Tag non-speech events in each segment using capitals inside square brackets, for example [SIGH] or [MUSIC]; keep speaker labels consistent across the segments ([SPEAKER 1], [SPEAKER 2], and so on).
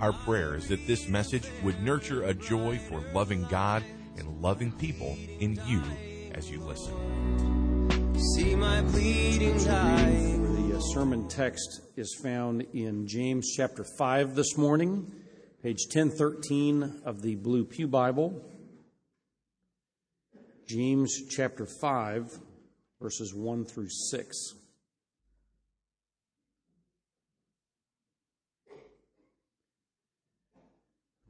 [SPEAKER 1] Our prayer is that this message would nurture a joy for loving God and loving people in you as you listen.
[SPEAKER 2] See my bleeding dying.
[SPEAKER 3] The sermon text is found in James chapter 5 this morning, page 1013 of the Blue Pew Bible. James chapter 5, verses 1 through 6.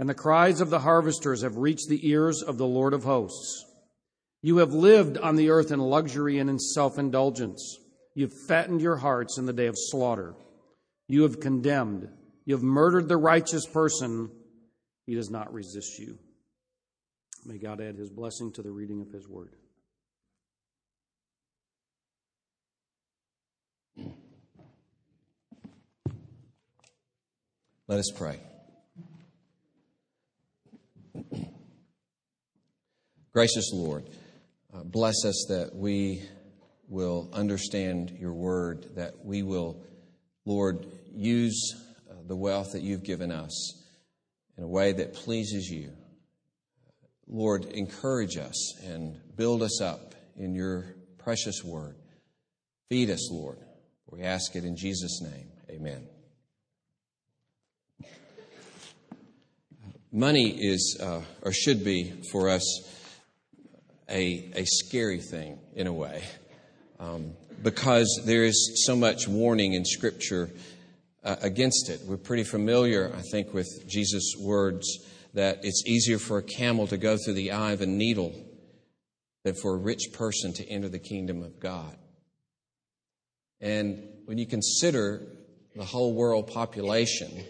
[SPEAKER 3] and the cries of the harvesters have reached the ears of the Lord of hosts. You have lived on the earth in luxury and in self indulgence. You have fattened your hearts in the day of slaughter. You have condemned. You have murdered the righteous person. He does not resist you. May God add his blessing to the reading of his word.
[SPEAKER 4] Let us pray. Gracious Lord, uh, bless us that we will understand your word, that we will, Lord, use uh, the wealth that you've given us in a way that pleases you. Lord, encourage us and build us up in your precious word. Feed us, Lord. We ask it in Jesus' name. Amen. Money is, uh, or should be for us, a, a scary thing in a way, um, because there is so much warning in Scripture uh, against it. We're pretty familiar, I think, with Jesus' words that it's easier for a camel to go through the eye of a needle than for a rich person to enter the kingdom of God. And when you consider the whole world population,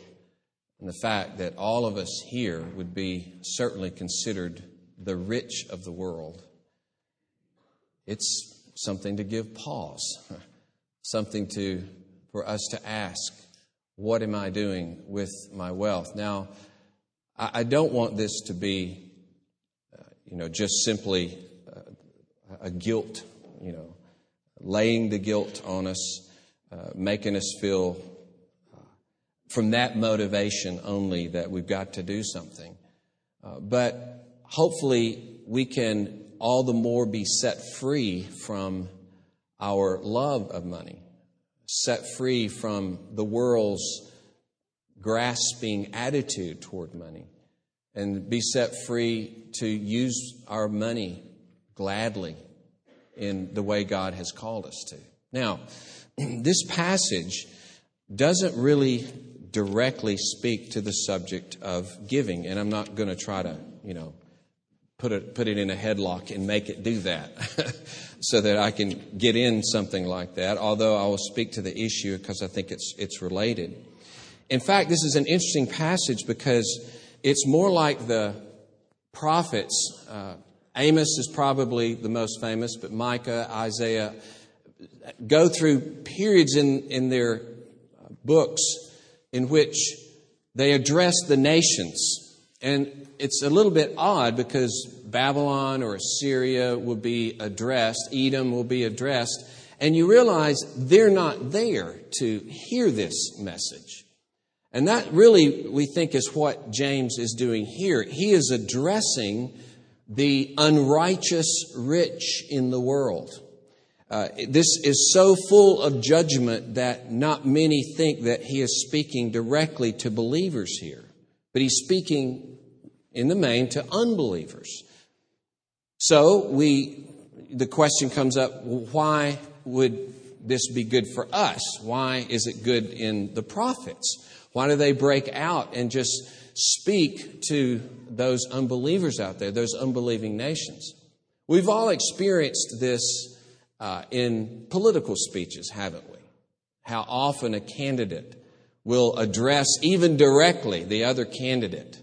[SPEAKER 4] and the fact that all of us here would be certainly considered the rich of the world, it's something to give pause, [LAUGHS] something to for us to ask, what am I doing with my wealth? Now, I, don't want this to be, uh, you know, just simply uh, a guilt, you know, laying the guilt on us, uh, making us feel from that motivation only that we've got to do something. Uh, but hopefully, we can all the more be set free from our love of money, set free from the world's grasping attitude toward money, and be set free to use our money gladly in the way God has called us to. Now, [CLEARS THROAT] this passage doesn't really directly speak to the subject of giving, and I'm not going to try to, you know, put it put it in a headlock and make it do that, [LAUGHS] so that I can get in something like that. Although I will speak to the issue because I think it's it's related. In fact, this is an interesting passage because it's more like the prophets. Uh, Amos is probably the most famous, but Micah, Isaiah go through periods in, in their books in which they address the nations. And it's a little bit odd because Babylon or Assyria will be addressed, Edom will be addressed, and you realize they're not there to hear this message. And that really, we think, is what James is doing here. He is addressing the unrighteous rich in the world. Uh, this is so full of judgment that not many think that he is speaking directly to believers here. but he's speaking in the main to unbelievers. So we, the question comes up, why would this be good for us? Why is it good in the prophets? Why do they break out and just speak to those unbelievers out there, those unbelieving nations? We've all experienced this uh, in political speeches, haven't we? How often a candidate will address even directly the other candidate,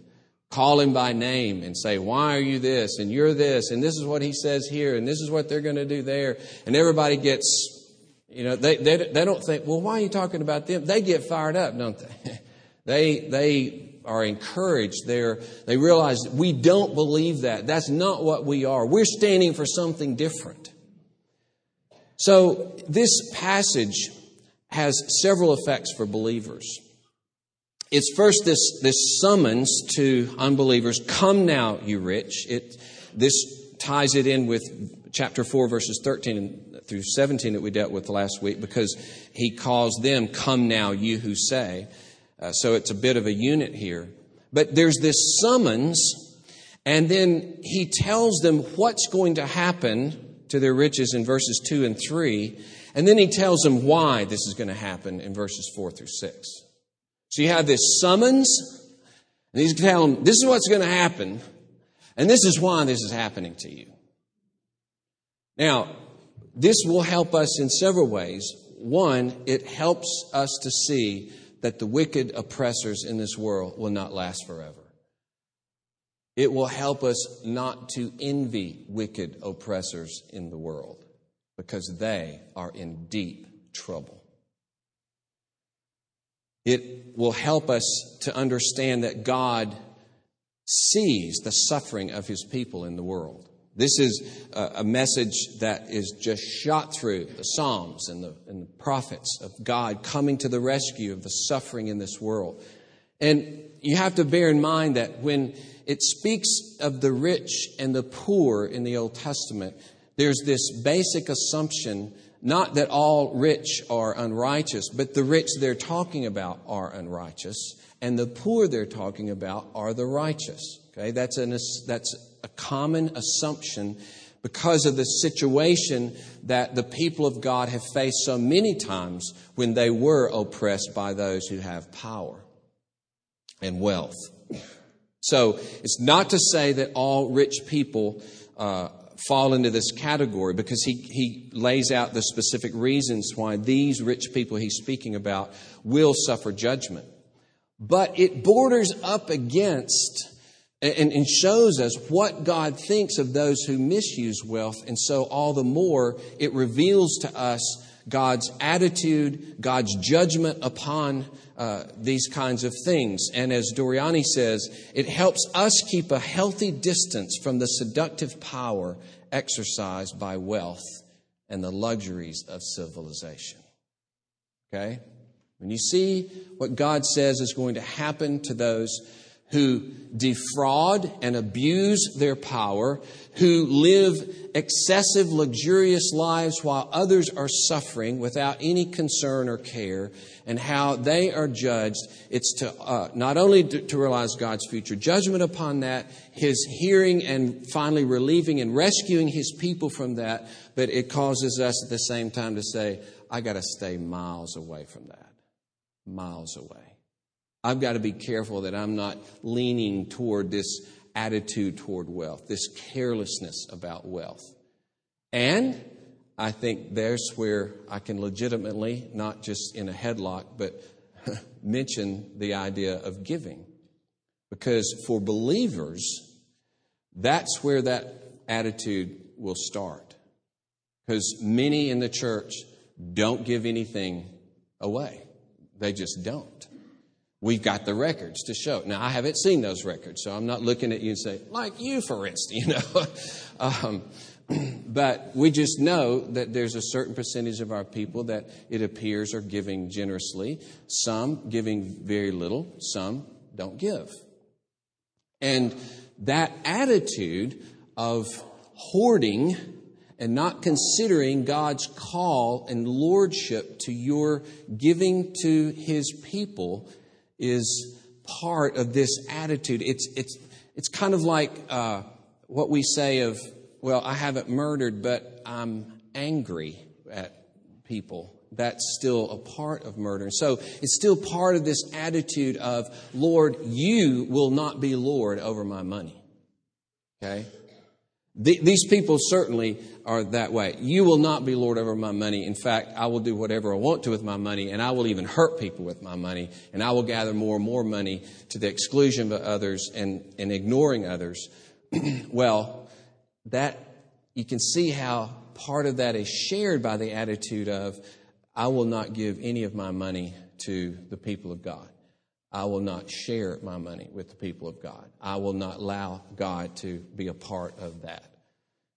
[SPEAKER 4] call him by name and say, Why are you this? And you're this. And this is what he says here. And this is what they're going to do there. And everybody gets, you know, they, they, they don't think, Well, why are you talking about them? They get fired up, don't they? [LAUGHS] they, they are encouraged. They're, they realize we don't believe that. That's not what we are. We're standing for something different. So, this passage has several effects for believers. It's first this, this summons to unbelievers come now, you rich. It, this ties it in with chapter 4, verses 13 through 17 that we dealt with last week because he calls them, Come now, you who say. Uh, so it's a bit of a unit here. But there's this summons, and then he tells them what's going to happen to their riches in verses 2 and 3. And then he tells them why this is going to happen in verses 4 through 6. So you have this summons, and he's telling them, this is what's going to happen, and this is why this is happening to you. Now, this will help us in several ways. One, it helps us to see that the wicked oppressors in this world will not last forever. It will help us not to envy wicked oppressors in the world because they are in deep trouble. It will help us to understand that God sees the suffering of his people in the world. This is a message that is just shot through the Psalms and the, and the prophets of God coming to the rescue of the suffering in this world. And you have to bear in mind that when it speaks of the rich and the poor in the Old Testament, there's this basic assumption not that all rich are unrighteous, but the rich they're talking about are unrighteous, and the poor they're talking about are the righteous. Okay, that's, an, that's a common assumption because of the situation that the people of God have faced so many times when they were oppressed by those who have power and wealth. So it's not to say that all rich people uh, fall into this category because he, he lays out the specific reasons why these rich people he's speaking about will suffer judgment. But it borders up against and, and shows us what God thinks of those who misuse wealth. And so, all the more, it reveals to us God's attitude, God's judgment upon uh, these kinds of things. And as Doriani says, it helps us keep a healthy distance from the seductive power exercised by wealth and the luxuries of civilization. Okay? When you see what God says is going to happen to those who defraud and abuse their power, who live excessive, luxurious lives while others are suffering without any concern or care, and how they are judged. It's to uh, not only to, to realize God's future judgment upon that, His hearing and finally relieving and rescuing His people from that, but it causes us at the same time to say, I got to stay miles away from that. Miles away. I've got to be careful that I'm not leaning toward this attitude toward wealth, this carelessness about wealth. And I think there's where I can legitimately, not just in a headlock, but [LAUGHS] mention the idea of giving. Because for believers, that's where that attitude will start. Because many in the church don't give anything away, they just don't. We've got the records to show. Now, I haven't seen those records, so I'm not looking at you and say, like you, for instance, [LAUGHS] you know. um, [CLEARS THROAT] but we just know that there's a certain percentage of our people that it appears are giving generously, some giving very little, some don't give. And that attitude of hoarding and not considering God's call and lordship to your giving to his people is part of this attitude. It's, it's, it's kind of like uh, what we say of, well, I haven't murdered, but I'm angry at people. That's still a part of murder. So it's still part of this attitude of, Lord, you will not be Lord over my money. Okay? These people certainly are that way. You will not be Lord over my money. In fact, I will do whatever I want to with my money, and I will even hurt people with my money, and I will gather more and more money to the exclusion of others and, and ignoring others. [CLEARS THROAT] well, that you can see how part of that is shared by the attitude of, I will not give any of my money to the people of God. I will not share my money with the people of God. I will not allow God to be a part of that.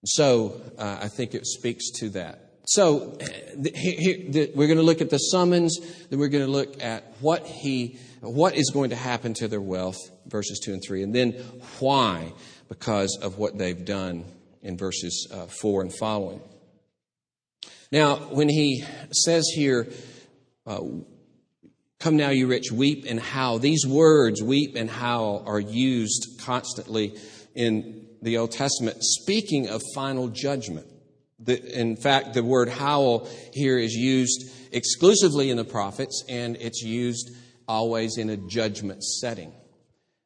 [SPEAKER 4] So uh, I think it speaks to that. So the, he, the, we're going to look at the summons, then we're going to look at what he, what is going to happen to their wealth, verses two and three, and then why, because of what they've done in verses uh, four and following. Now, when he says here, uh, Come now, you rich, weep and howl. These words, weep and howl, are used constantly in the Old Testament, speaking of final judgment. The, in fact, the word howl here is used exclusively in the prophets, and it's used always in a judgment setting.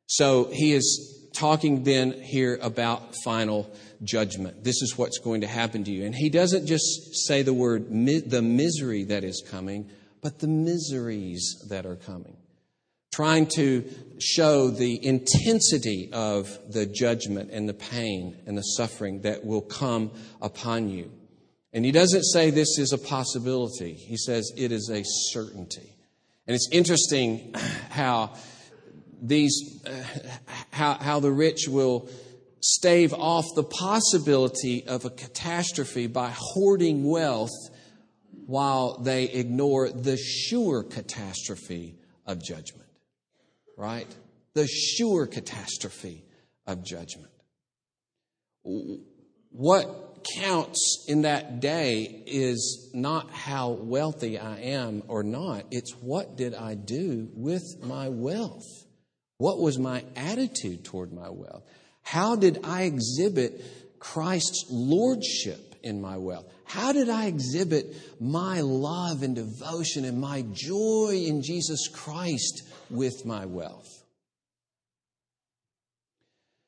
[SPEAKER 4] So he is talking then here about final judgment. This is what's going to happen to you. And he doesn't just say the word the misery that is coming, but the miseries that are coming. Trying to show the intensity of the judgment and the pain and the suffering that will come upon you. And he doesn't say this is a possibility, he says it is a certainty. And it's interesting [CLEARS THROAT] how these, uh, how, how the rich will stave off the possibility of a catastrophe by hoarding wealth while they ignore the sure catastrophe of judgment. Right? The sure catastrophe of judgment. What counts in that day is not how wealthy I am or not, it's what did I do with my wealth? What was my attitude toward my wealth? How did I exhibit Christ's lordship in my wealth? How did I exhibit my love and devotion and my joy in Jesus Christ with my wealth?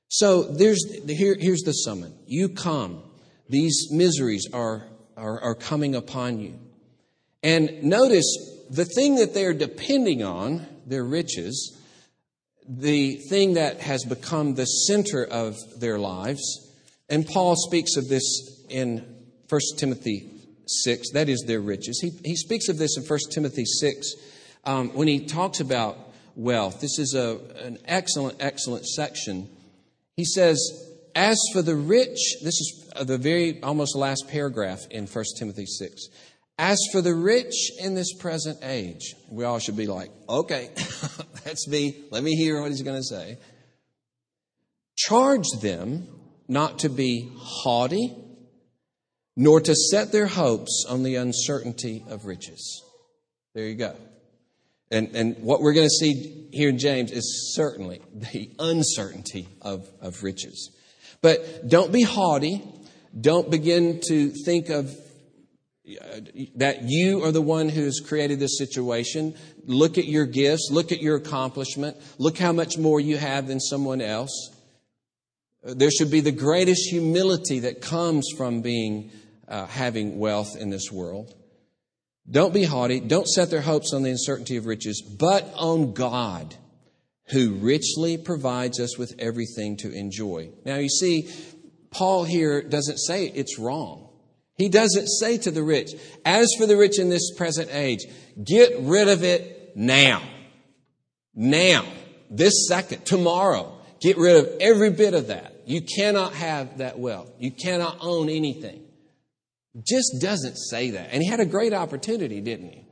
[SPEAKER 4] So there's, here, here's the summon. You come. These miseries are, are, are coming upon you. And notice the thing that they're depending on, their riches, the thing that has become the center of their lives, and Paul speaks of this in 1 Timothy 6. That is their riches. He, he speaks of this in 1 Timothy 6 um, when he talks about wealth. This is a, an excellent, excellent section. He says, As for the rich, this is the very almost last paragraph in 1 Timothy 6. As for the rich in this present age, we all should be like, okay, [LAUGHS] that's me. Let me hear what he's going to say. Charge them not to be haughty nor to set their hopes on the uncertainty of riches. There you go. And, and what we're going to see here in James is certainly the uncertainty of, of riches. But don't be haughty. Don't begin to think of uh, that you are the one who has created this situation. Look at your gifts. Look at your accomplishment. Look how much more you have than someone else. There should be the greatest humility that comes from being uh, having wealth in this world. Don't be haughty. Don't set their hopes on the uncertainty of riches, but on God, who richly provides us with everything to enjoy. Now, you see, Paul here doesn't say it's wrong. He doesn't say to the rich, as for the rich in this present age, get rid of it now. Now. This second. Tomorrow. Get rid of every bit of that. You cannot have that wealth. You cannot own anything just doesn't say that. And he had a great opportunity, didn't he?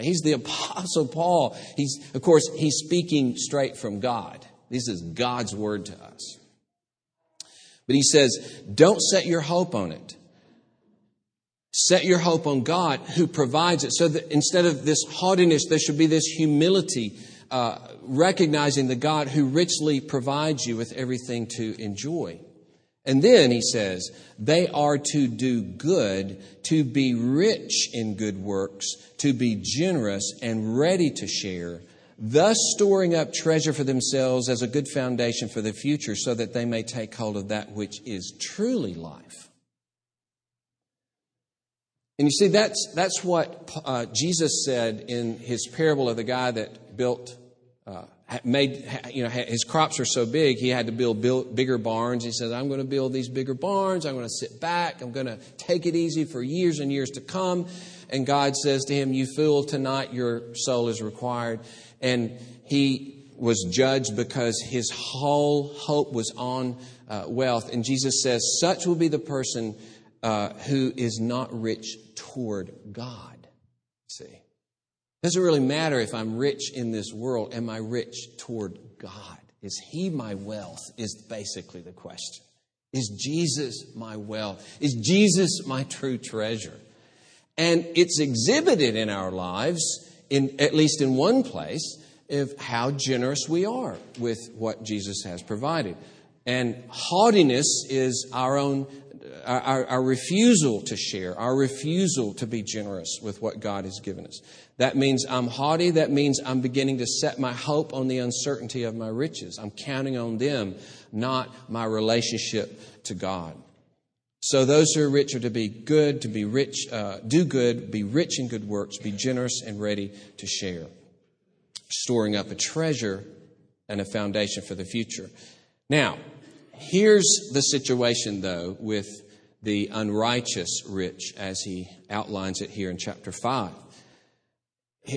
[SPEAKER 4] He's the [LAUGHS] Apostle Paul. He's, of course, he's speaking straight from God. This is God's word to us. But he says, don't set your hope on it. Set your hope on God who provides it. So that instead of this haughtiness, there should be this humility uh, recognizing the God who richly provides you with everything to enjoy. And then he says, they are to do good, to be rich in good works, to be generous and ready to share, thus storing up treasure for themselves as a good foundation for the future, so that they may take hold of that which is truly life. And you see, that's, that's what uh, Jesus said in his parable of the guy that built uh, made, you know, his crops are so big, he had to build, build bigger barns. He says, I'm going to build these bigger barns. I'm going to sit back. I'm going to take it easy for years and years to come. And God says to him, You fool, tonight your soul is required. And he was judged because his whole hope was on uh, wealth. And Jesus says, Such will be the person uh, who is not rich toward God. See? Doesn't really matter if I'm rich in this world. Am I rich toward God? Is He my wealth? Is basically the question. Is Jesus my wealth? Is Jesus my true treasure? And it's exhibited in our lives, in, at least in one place, of how generous we are with what Jesus has provided. And haughtiness is our own our, our, refusal to share, our refusal to be generous with what God has given us. That means I'm haughty. That means I'm beginning to set my hope on the uncertainty of my riches. I'm counting on them, not my relationship to God. So those who are rich are to be good, to be rich, uh, do good, be rich in good works, be generous and ready to share, storing up a treasure and a foundation for the future. Now, here's the situation though with the unrighteous rich, as he outlines it here in chapter 5.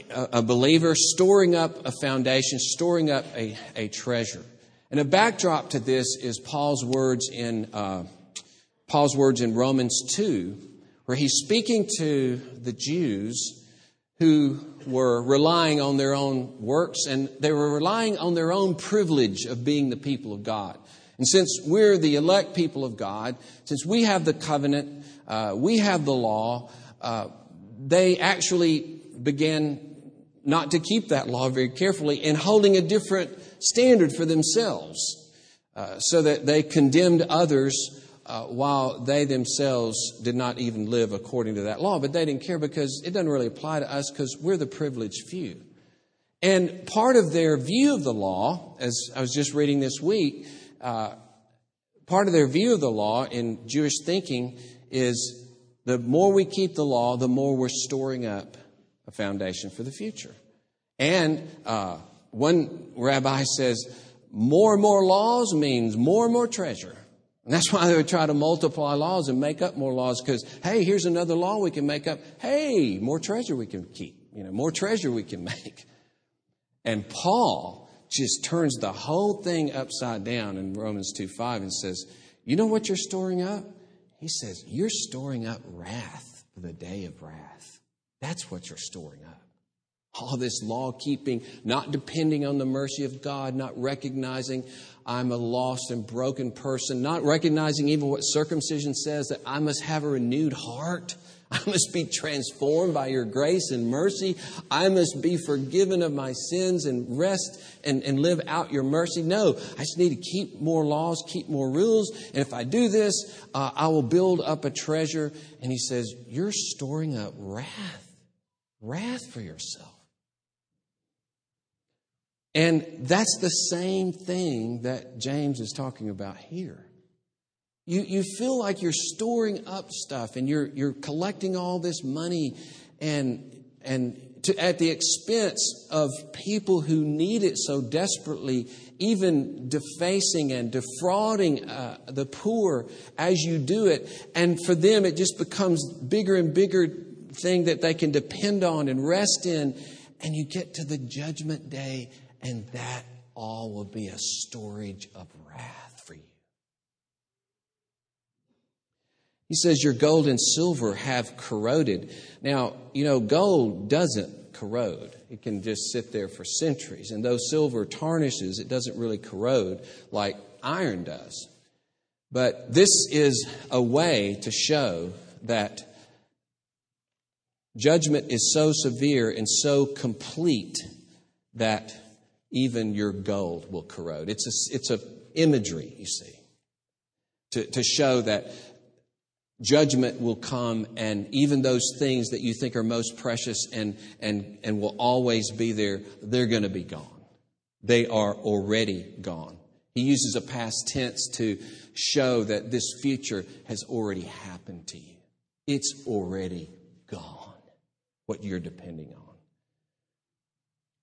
[SPEAKER 4] A believer storing up a foundation, storing up a, a treasure. And a backdrop to this is Paul's words in uh, Paul's words in Romans 2, where he's speaking to the Jews who were relying on their own works and they were relying on their own privilege of being the people of God. And since we're the elect people of God, since we have the covenant, uh, we have the law, uh, they actually began not to keep that law very carefully and holding a different standard for themselves uh, so that they condemned others uh, while they themselves did not even live according to that law. But they didn't care because it doesn't really apply to us because we're the privileged few. And part of their view of the law, as I was just reading this week, uh, part of their view of the law in Jewish thinking is the more we keep the law, the more we're storing up a foundation for the future. And uh, one rabbi says, more and more laws means more and more treasure. And that's [LAUGHS] why they would try to multiply laws and make up more laws because, hey, here's another law we can make up. Hey, more treasure we can keep. You know, more treasure we can [LAUGHS] make. And Paul just turns the whole thing upside down in Romans 2 5 and says, You know what you're storing up? He says, You're storing up wrath for the day of wrath. That's what you're storing up. All this law keeping, not depending on the mercy of God, not recognizing I'm a lost and broken person, not recognizing even what circumcision says that I must have a renewed heart. I must be transformed by your grace and mercy. I must be forgiven of my sins and rest and, and live out your mercy. No, I just need to keep more laws, keep more rules. And if I do this, uh, I will build up a treasure. And he says, You're storing up wrath, wrath for yourself. And that's the same thing that James is talking about here. You, you feel like you're storing up stuff and you're, you're collecting all this money and, and to, at the expense of people who need it so desperately, even defacing and defrauding uh, the poor as you do it. And for them, it just becomes bigger and bigger thing that they can depend on and rest in. And you get to the judgment day, and that all will be a storage of wrath. He says, Your gold and silver have corroded. Now, you know, gold doesn't corrode, it can just sit there for centuries. And though silver tarnishes, it doesn't really corrode like iron does. But this is a way to show that judgment is so severe and so complete that even your gold will corrode. It's a, it's a imagery, you see, to, to show that judgment will come and even those things that you think are most precious and, and, and will always be there, they're going to be gone. They are already gone. He uses a past tense to show that this future has already happened to you. It's already gone, what you're depending on.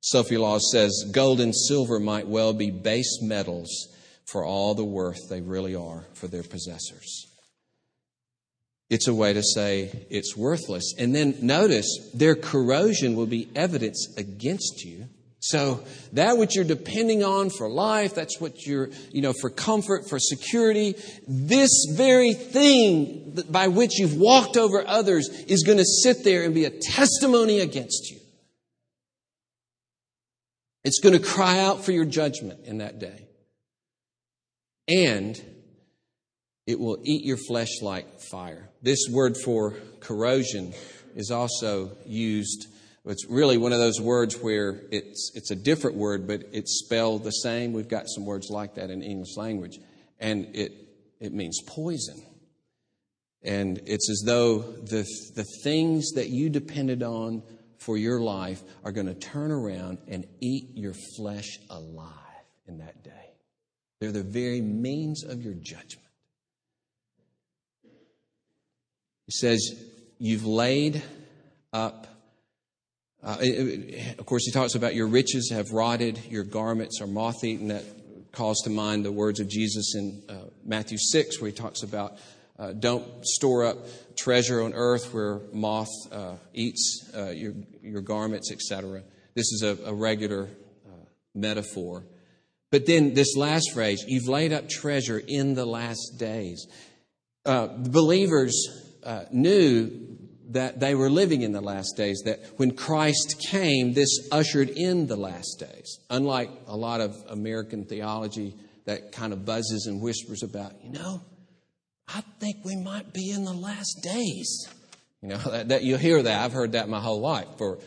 [SPEAKER 4] Sophie Law says gold and silver might well be base metals for all the worth they really are for their possessors. It's a way to say it's worthless. And then notice their corrosion will be evidence against you. So that which you're depending on for life, that's what you're, you know, for comfort, for security, this very thing by which you've walked over others is going to sit there and be a testimony against you. It's going to cry out for your judgment in that day. And it will eat your flesh like fire. This word for corrosion is also used. It's really one of those words where it's, it's a different word, but it's spelled the same. We've got some words like that in English language. And it, it means poison. And it's as though the, the things that you depended on for your life are going to turn around and eat your flesh alive in that day. They're the very means of your judgment. He says, You've laid up. Uh, of course, he talks about your riches have rotted, your garments are moth eaten. That calls to mind the words of Jesus in uh, Matthew 6, where he talks about uh, don't store up treasure on earth where moth uh, eats uh, your, your garments, etc. This is a, a regular uh, metaphor. But then this last phrase, you've laid up treasure in the last days. Uh, believers uh, knew that they were living in the last days, that when Christ came, this ushered in the last days. Unlike a lot of American theology that kind of buzzes and whispers about, you know, I think we might be in the last days. You know, [LAUGHS] that, that you'll hear that. I've heard that my whole life. For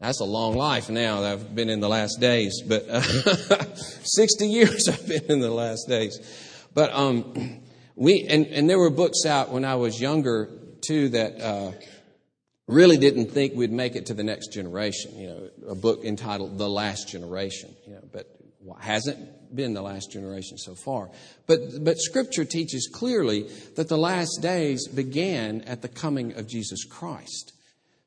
[SPEAKER 4] that's a long life now that I've been in the last days, but uh, [LAUGHS] 60 years I've been in the last days. But um, [CLEARS THROAT] we and, and there were books out when I was younger that uh, really didn't think we'd make it to the next generation. You know, a book entitled "The Last Generation." You know, but hasn't been the last generation so far. But but Scripture teaches clearly that the last days began at the coming of Jesus Christ.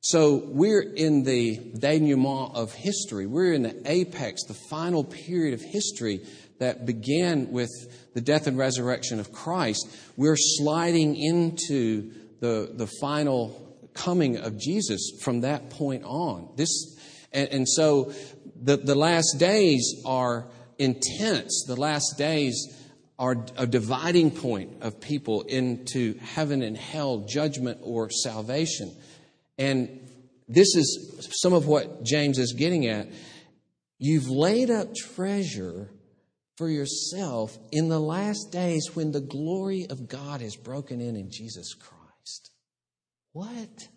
[SPEAKER 4] So we're in the denouement of history. We're in the apex, the final period of history that began with the death and resurrection of Christ. We're sliding into the, the final coming of Jesus from that point on. This, and, and so the, the last days are intense. The last days are a dividing point of people into heaven and hell, judgment or salvation. And this is some of what James is getting at. You've laid up treasure for yourself in the last days when the glory of God is broken in in Jesus Christ. What?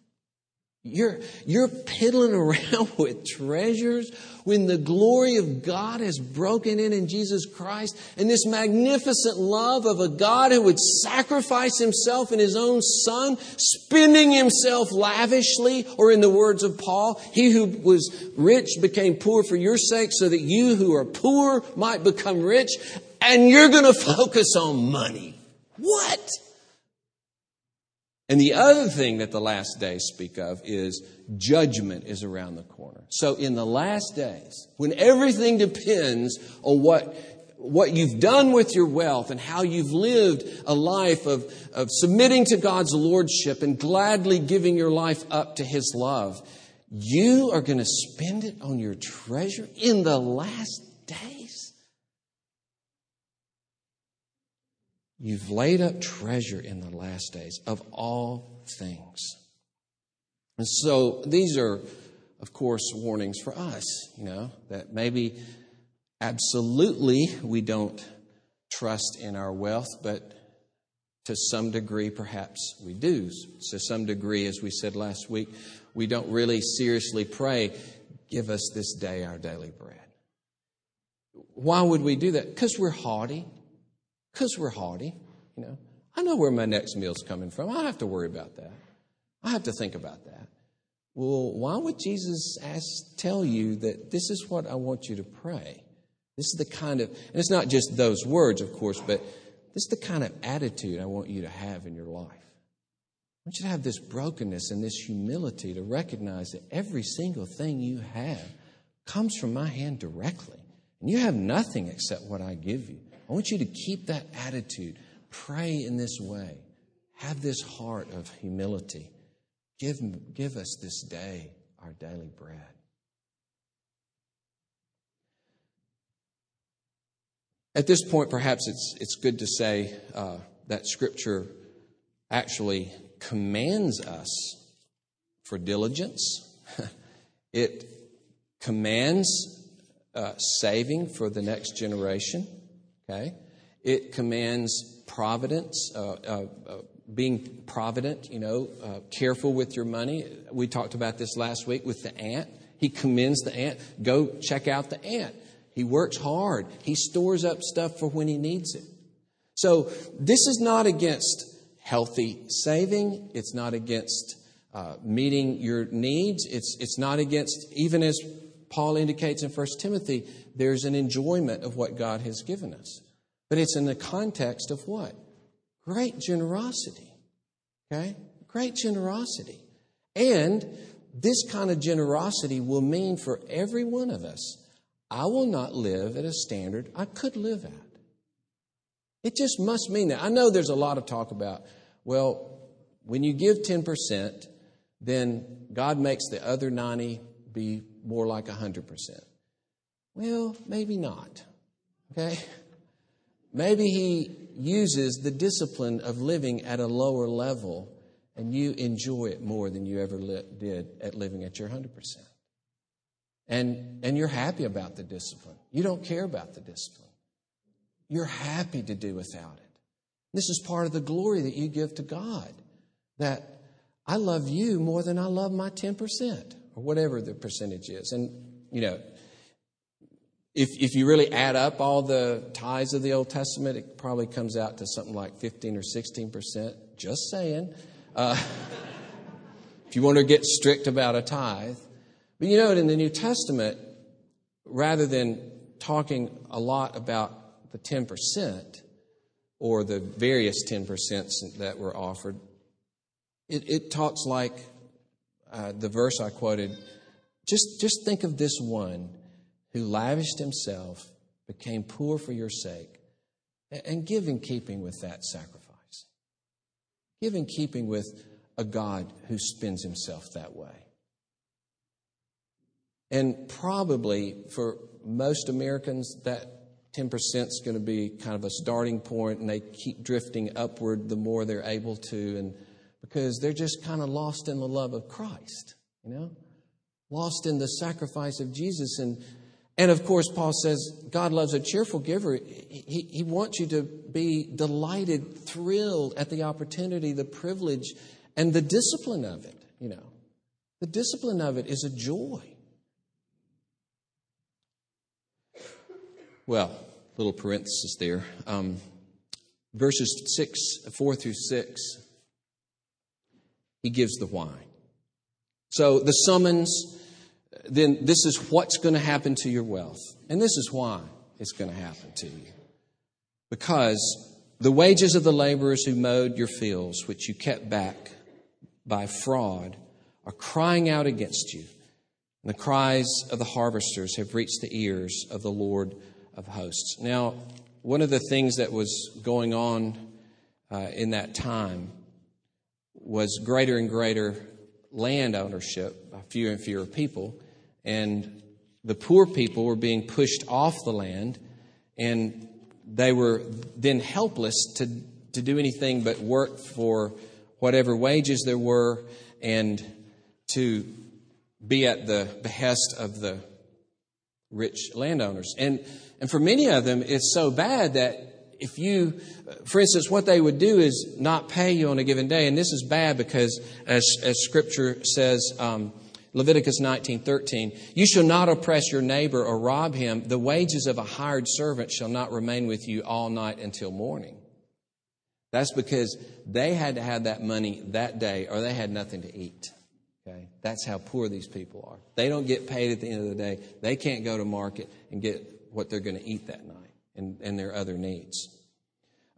[SPEAKER 4] You're, you're piddling [LAUGHS] around with treasures when the glory of God has broken in in Jesus Christ and this magnificent love of a God who would sacrifice himself and his own son, spending himself lavishly, or in the words of Paul, he who was rich became poor for your sake so that you who are poor might become rich and you're going [LAUGHS] to focus on money. What? And the other thing that the last days speak of is judgment is around the corner. So in the last days, when everything depends on what, what you've done with your wealth and how you've lived a life of, of submitting to God's lordship and gladly giving your life up to his love, you are going to spend it on your treasure in the last days. You've laid up treasure in the last days of all things. And so these are, of course, warnings for us, you know, that maybe absolutely we don't trust in our wealth, but to some degree, perhaps we do. To some degree, as we said last week, we don't really seriously pray, give us this day our daily bread. why would we do that? Because we're haughty. Because we're haughty. You know, I know where my next meal's coming from. I don't have to worry about that. I have to think about that. Well, why would Jesus ask, tell you that this is what I want you to pray? This is the kind of, and it's not just those words, of course, but this is the kind of attitude I want you to have in your life. I want you to have this brokenness and this humility to recognize that every single thing you have comes from my hand directly. And you have nothing except what I give you. I want you to keep that attitude. Pray in this way. Have this heart of humility. Give, give us this day our daily bread. At this point, perhaps it's, it's good to say uh, that Scripture actually commands us for diligence. [LAUGHS] it commands uh, saving for the next generation. Okay, it commands providence, uh, uh, uh being provident. You know, uh, careful with your money. We talked about this last week with the ant. He commends the ant. Go check out the ant. He works hard. He stores up stuff for when he needs it. So this is not against healthy saving. It's not against uh, meeting your needs. It's, it's not against, even as Paul indicates in 1 Timothy, there's an enjoyment of what God has given us. But it's in the context of what? Great generosity. Okay? Great generosity. And this kind of generosity will mean for every one of us I will not live at a standard I could live at. It just must mean that. I know there's a lot of talk about, well, when you give 10%, then God makes the other 90 be more like 100%. Well, maybe not. Okay? Maybe He uses the discipline of living at a lower level and you enjoy it more than you ever li- did at living at your 100%. And, and you're happy about the discipline. You don't care about the discipline. You're happy to do without it. This is part of the glory that you give to God. That I love you more than I love my 10%, or whatever the percentage is. And, you know, if, if you really add up all the tithes of the Old Testament, it probably comes out to something like 15 or 16%. Just saying. Uh, [LAUGHS] if you want to get strict about a tithe. But you know, in the New Testament, rather than talking a lot about the 10% or the various 10% that were offered, it, it talks like uh, the verse I quoted. Just, just think of this one who lavished himself, became poor for your sake, and give in keeping with that sacrifice. Give in keeping with a God who spends himself that way. And probably for most Americans, that 10% is going to be kind of a starting point, and they keep drifting upward the more they're able to, and because they're just kind of lost in the love of Christ, you know, lost in the sacrifice of Jesus. And, and of course, Paul says God loves a cheerful giver. He, he wants you to be delighted, thrilled at the opportunity, the privilege, and the discipline of it, you know. The discipline of it is a joy. Well, little parenthesis there. Um, verses 6, 4 through 6, he gives the why. So the summons, then this is what's going to happen to your wealth. And this is why it's going to happen to you. Because the wages of the laborers who mowed your fields, which you kept back by fraud, are crying out against you. And the cries of the harvesters have reached the ears of the Lord of hosts. Now, one of the things that was going on uh, in that time was greater and greater land ownership by fewer and fewer people, and the poor people were being pushed off the land, and they were then helpless to, to do anything but work for whatever wages there were and to be at the behest of the rich landowners. And and for many of them, it's so bad that if you, for instance, what they would do is not pay you on a given day. And this is bad because, as, as Scripture says, um, Leviticus 19:13, "You shall not oppress your neighbor or rob him. The wages of a hired servant shall not remain with you all night until morning." That's because they had to have that money that day or they had nothing to eat. Okay? That's how poor these people are. They don't get paid at the end of the day. They can't go to market and get what they're going to eat that night and, and their other needs.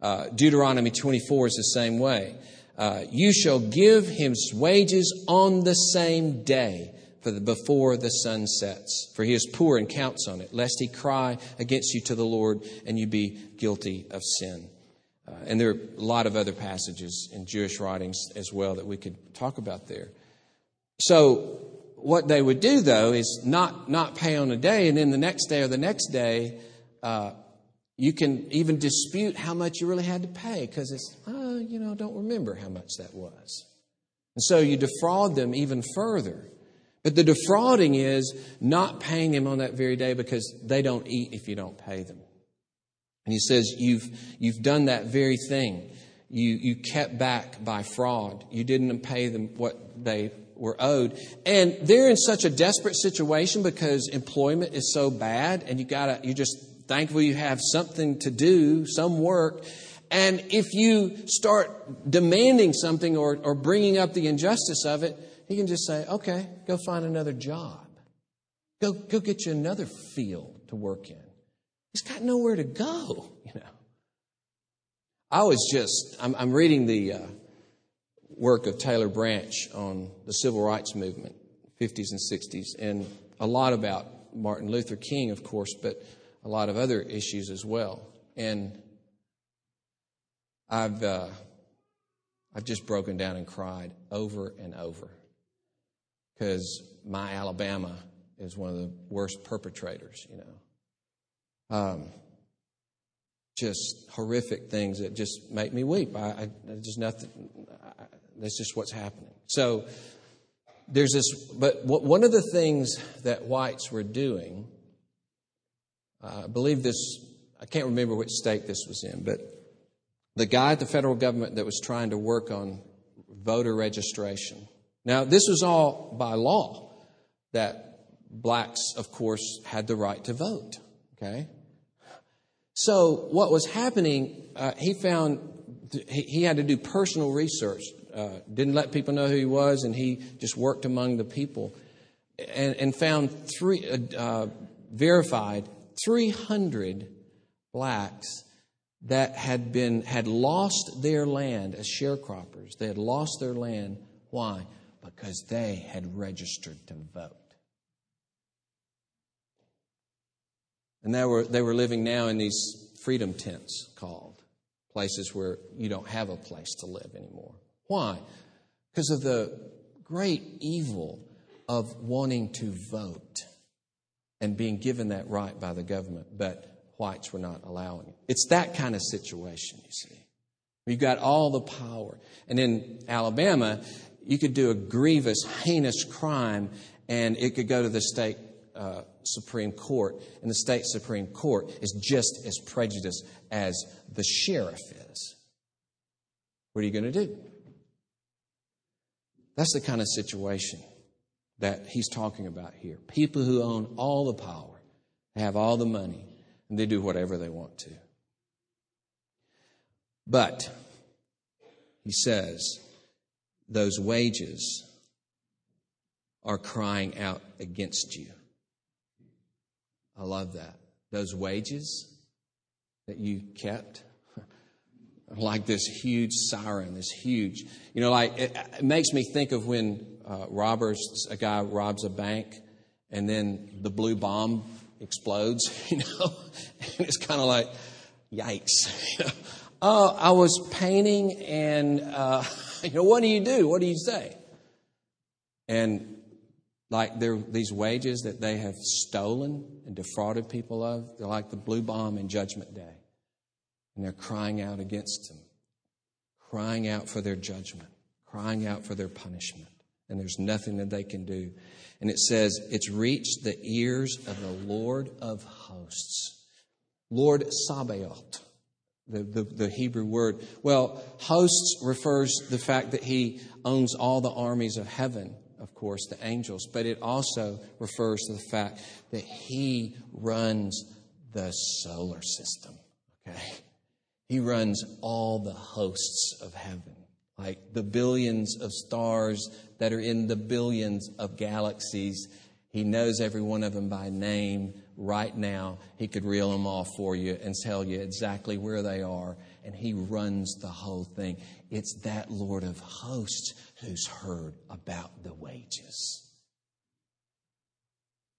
[SPEAKER 4] Uh, Deuteronomy 24 is the same way. Uh, you shall give him wages on the same day for the, before the sun sets. For he is poor and counts on it, lest he cry against you to the Lord and you be guilty of sin. Uh, and there are a lot of other passages in Jewish writings as well that we could talk about there. So, what they would do though is not not pay on a day, and then the next day or the next day, uh, you can even dispute how much you really had to pay because it's, oh, you know, don't remember how much that was. And so you defraud them even further. But the defrauding is not paying them on that very day because they don't eat if you don't pay them. And he says, You've, you've done that very thing. You, you kept back by fraud. You didn't pay them what they were owed. And they're in such a desperate situation because employment is so bad and you gotta, you just thankful you have something to do, some work. And if you start demanding something or, or bringing up the injustice of it, he can just say, okay, go find another job. Go, go get you another field to work in. He's got nowhere to go, [LAUGHS] you know. I was just, I'm, I'm reading the uh, work of Taylor Branch on the civil rights movement, 50s and 60s, and a lot about Martin Luther King, of course, but a lot of other issues as well. And I've, uh, I've just broken down and cried over and over because my Alabama is one of the worst perpetrators, you know. Um, just horrific things that just make me weep. I, I just nothing. I, that's just what's happening. So there's this, but one of the things that whites were doing uh, I believe this, I can't remember which state this was in, but the guy at the federal government that was trying to work on voter registration. Now, this was all by law that blacks, of course, had the right to vote. Okay? So, what was happening, uh, he found he, he, had to do personal research, uh, didn't let people know who he was, and he just worked among the people and, and found three, uh, uh, verified 300 blacks that had been had lost their land as sharecroppers. They had lost their land. Why? Because they had registered to vote. And they were, they were living now in these freedom tents called places where you don't have a place to live anymore. Why? Because of the great evil of wanting to vote and being given that right by the government, but whites were not allowing it. It's that kind of situation, you see. You've got all the power. And in Alabama, you could do a grievous, heinous crime, and it could go to the state uh, Supreme Court. And the state Supreme Court is just as prejudiced as the sheriff is. What are you going to do? That's the kind of situation that he's talking about here. People who own all the power, have all the money, and they do whatever they want to. But, he says, those wages are crying out against you. I love that. Those wages that you kept, [LAUGHS] like this huge siren, this huge, you know, like it, it makes me think of when uh, robbers, a guy robs a bank, and then the blue bomb explodes, [LAUGHS] you know, and it's kind of like, yikes. [LAUGHS] oh, I was painting, and uh, [LAUGHS] you know, what do you do? What do you say? And like there these wages that they have stolen and defrauded people of, they're like the blue bomb in Judgment Day, and they're crying out against them, crying out for their judgment, crying out for their punishment and there's nothing that they can do. And it says, it's reached the ears of the Lord of hosts. Lord Sabaoth, the, the, the, Hebrew word. Well, hosts refers the fact that he owns all the armies of heaven, of course, the angels, but it also refers to the fact that He runs the solar system. Okay? He runs all the hosts of heaven, like the billions of stars that are in the billions of galaxies. He knows every one of them by name right now. He could reel them off for you and tell you exactly where they are, and He runs the whole thing. It's that Lord of hosts who's heard about the wages.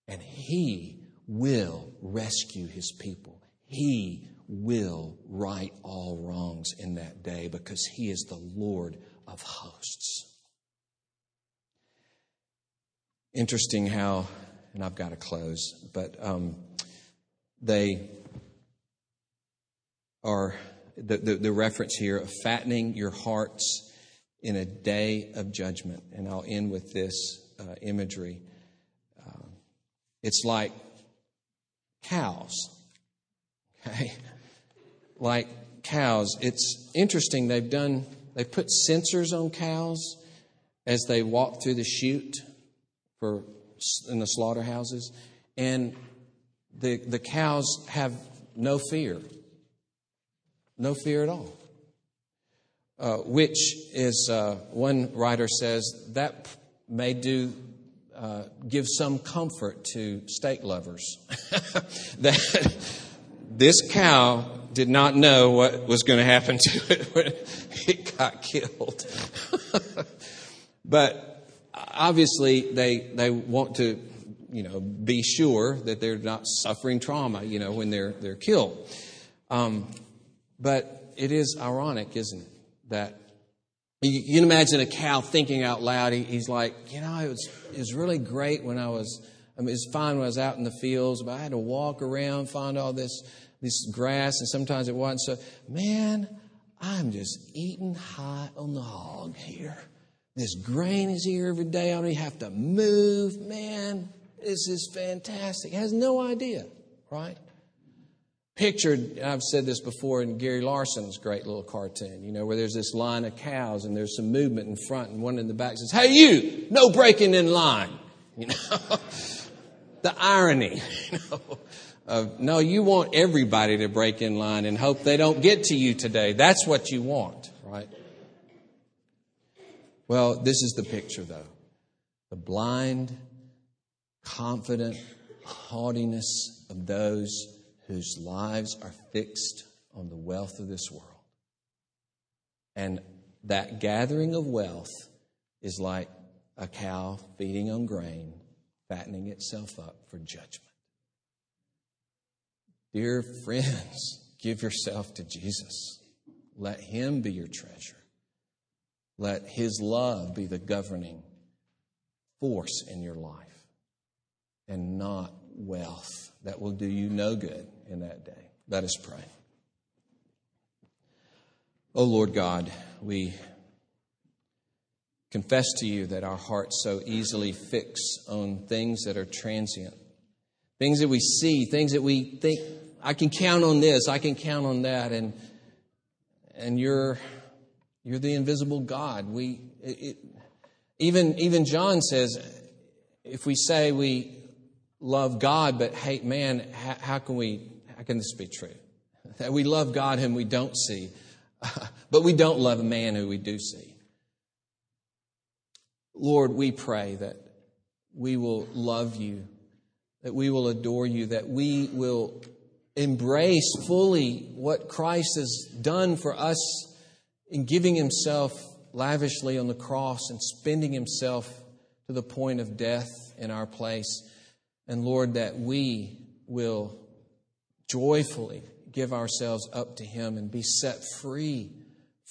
[SPEAKER 4] And He will rescue His people. He will right all wrongs in that day because He is the Lord of hosts. Interesting how, and I've got to close, but um, they are the, the, the, reference here of fattening your hearts in a day of judgment. And I'll end with this uh, imagery. Uh, it's like cows, [LAUGHS] okay? Like cows. It's interesting, they've done, they put sensors on cows as they walk through the chute for in the slaughterhouses, and the the cows have no fear, no fear at all. Uh, which is uh, one writer says that may do uh, give some comfort to steak lovers [LAUGHS] that this cow did not know what was going to happen to it when it got killed. [LAUGHS] but obviously they they want to you know be sure that they're not suffering trauma you know when they're they're killed um, but it is ironic isn't it that you, can imagine a cow thinking out loud he, he's like you know it was it was really great when i was I mean, it was fine when I was out in the fields, but I had to walk around, find all this this grass, and sometimes it wasn't. So, man, I'm just eating hot on the hog here. This grain is here every day. I don't even have to move. Man, this is fantastic. Has no idea, right? Pictured, I've said this before in Gary Larson's great little cartoon, you know, where there's this line of cows and there's some movement in front and one in the back says, Hey, you, no breaking in line. You know, [LAUGHS] the irony, [LAUGHS] you know, of no, you want everybody to break in line and hope they don't get to you today. That's what you want, right? Well, this is the picture, though the blind, confident haughtiness of those whose lives are fixed on the wealth of this world. And that gathering of wealth is like a cow feeding on grain, fattening itself up for judgment. Dear friends, [LAUGHS] give yourself to Jesus. Let Him be your treasure. Let His love be the governing force in your life and not wealth that will do you no good in that day. Let us pray. Oh Lord God, we confess to you that our hearts so easily fix on things that are transient, things that we see, things that we think, I can count on this, I can count on that, and and you're you're the invisible God. We, it, even, even John says, if we say we love God but hate man, how, how, can we, how can this be true? [LAUGHS] That we love God whom we don't see, [LAUGHS] but we don't love a man who we do see. Lord, we pray that we will love you, that we will adore you, that we will embrace fully what Christ has done for us in giving himself lavishly on the cross and spending himself to the point of death in our place. And Lord, that we will joyfully give ourselves up to him and be set free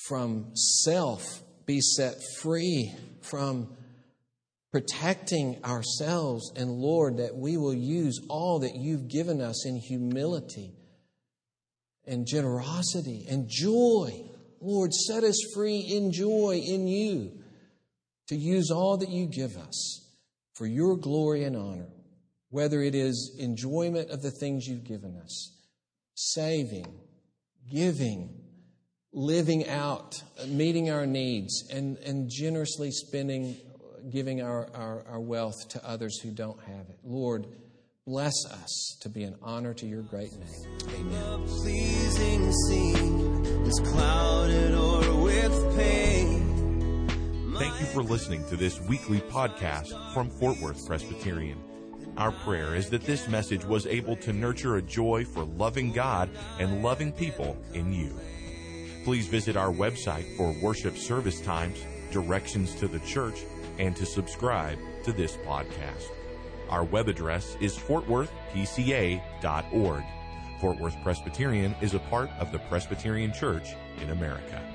[SPEAKER 4] from self, be set free from protecting ourselves. And Lord, that we will use all that you've given us in humility and generosity and joy Lord, set us free in joy in you to use all that you give us for your glory and honor, whether it is enjoyment of the things you've given us, saving, giving, living out, meeting our needs, and, and generously spending giving our, our, our wealth to others who don't have it. Lord, bless us to be an honor to your great name. Amen.
[SPEAKER 2] pleasing scene is clouded or with pain.
[SPEAKER 1] Thank you for listening to this weekly podcast from Fort Worth Presbyterian. Our prayer is that this message was able to nurture a joy for loving God and loving people in you. Please visit our website for worship service times, directions to the church, and to subscribe to this podcast. Our web address is fortworthpca.org. Fort Worth Presbyterian is a part of the Presbyterian Church in America.